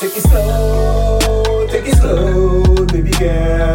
Take it slow, take it slow, baby girl.